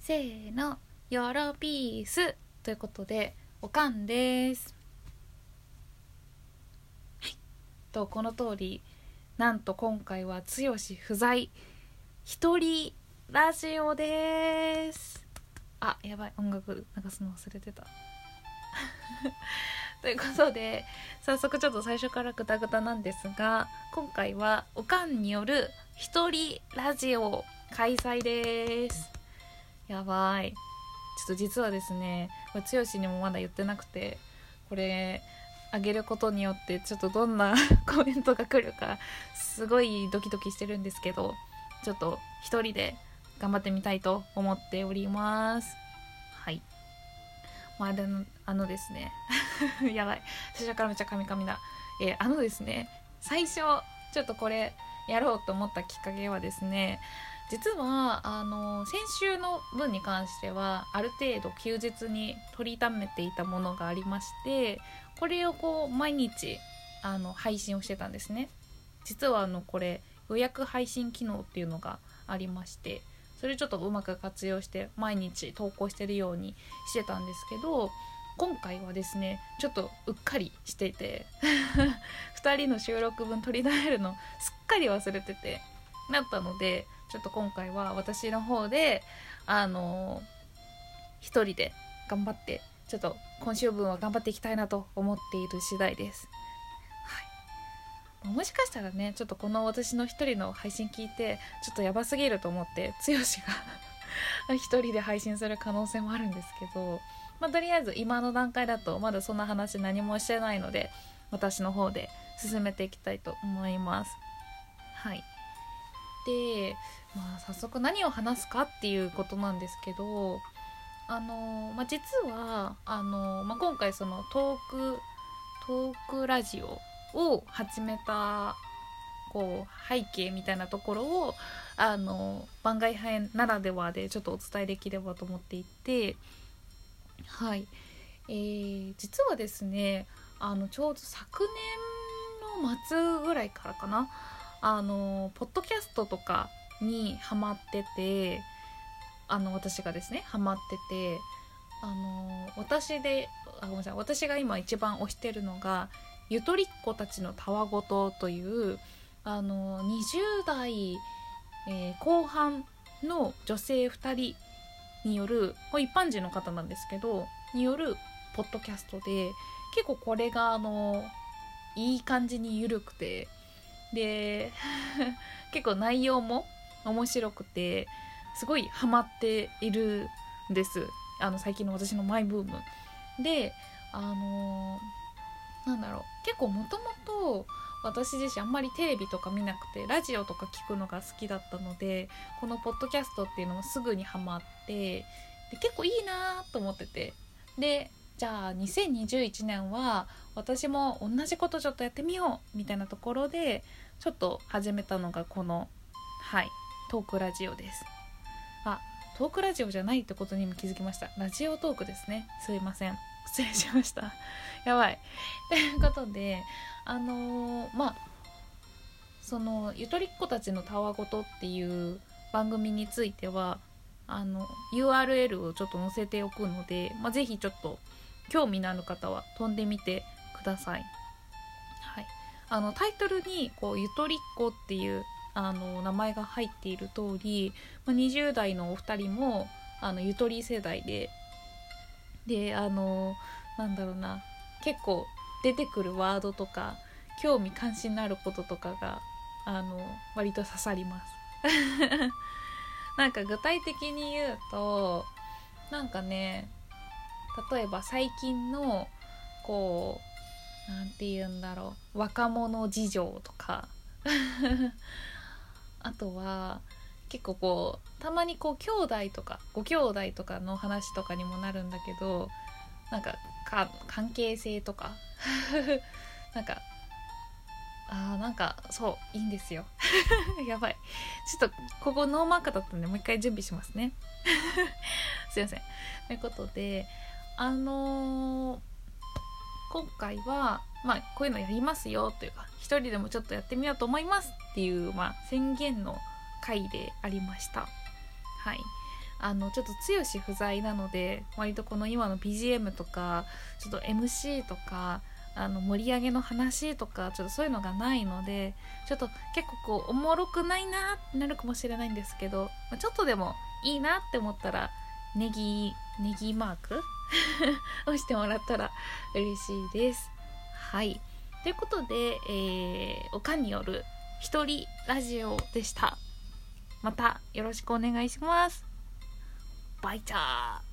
せーの。よろピースということでおかんです。はい。とこの通りなんと今回は剛不在。一人ラジオです。あやばい音楽流すの忘れてた。ということで早速ちょっと最初からグダグダなんですが今回はおかんによる一人ラジオ開催です。やばい。ちょっと実はですねこれ剛にもまだ言ってなくてこれあげることによってちょっとどんな コメントが来るかすごいドキドキしてるんですけどちょっと一人で頑張ってみたいと思っております。はい。まあでもあのですね やばい。最初からめっちゃカミカミだ。えー、あのですね最初ちょっとこれやろうと思ったきっかけはですね実はあの先週の分に関してはある程度休日に取りためていたものがありましてこれをこう毎日あの配信をしてたんですね。実はあのこれ予約配信機能っていうのがありましてそれちょっとうまく活用して毎日投稿してるようにしてたんですけど今回はですねちょっとうっかりしてて 2人の収録分取り出えるのすっかり忘れててなったのでちょっと今回は私の方であの一人で頑張ってちょっと今週分は頑張っていきたいなと思っている次第です。もしかしたらねちょっとこの私の一人の配信聞いてちょっとやばすぎると思って剛が 一人で配信する可能性もあるんですけど、まあ、とりあえず今の段階だとまだそんな話何もしてないので私の方で進めていきたいと思います。はいまあ、早速何を話すかっていうことなんですけどあの、まあ、実はあの、まあ、今回そのトークトークラジオを始めたこう背景みたいなところをあの番外編ならではでちょっとお伝えできればと思っていてはい、えー、実はですねあのちょうど昨年の末ぐらいからかなあのポッドキャストとかにハマっててあの私がですねハマっててあの私であごめんなさい私が今一番推してるのが「ゆとりっ子たちのたわごと」というあの20代、えー、後半の女性2人による一般人の方なんですけどによるポッドキャストで結構これがあのいい感じに緩くてで 結構内容も面白くてすごいハマっているんです。あの最近の私のマイブーム。であのー、なんだろう。結構もともと私自身あんまりテレビとか見なくてラジオとか聞くのが好きだったのでこのポッドキャストっていうのもすぐにハマってで結構いいなと思ってて。でじゃあ2021年は私も同じことちょっとやってみようみたいなところでちょっと始めたのがこのはいトークラジオです。あトークラジオじゃないってことにも気づきました。ラジオトークですね。すいません。失礼しました。やばい。ということであのー、まあそのゆとりっ子たちのたわごとっていう番組についてはあの URL をちょっと載せておくので、まあ、ぜひちょっと興味のある方は飛んでみてください。はい、あのタイトルにこうゆとりっ子っていうあの名前が入っている通り、まあ、20代のお二人もあのゆとり世代でであのなんだろうな結構出てくるワードとか興味関心のあることとかがあの割と刺さります なんか具体的に言うとなんかね例えば最近のこう何て言うんだろう若者事情とか。あとは結構こうたまにこう兄弟とかご兄弟とかの話とかにもなるんだけどなんか関係性とか。なんかあーなんかそういいんですよ。やばい。ちょっとここノーマークだったんでもう一回準備しますね。すいません。ということであのー、今回はまあこういうのやりますよというか一人でもちょっとやってみようと思いますっていう、まあ、宣言の回でありました。はい。あのちょっと剛不在なので割とこの今の BGM とかちょっと MC とかあの盛り上げの話とかちょっとそういうのがないのでちょっと結構こうおもろくないなってなるかもしれないんですけど、ま、ちょっとでもいいなって思ったらネギネギマーク押してもらったら嬉しいです。はい。ということで、えー、おかんによる一人ラジオでした。またよろしくお願いします。バイチャー。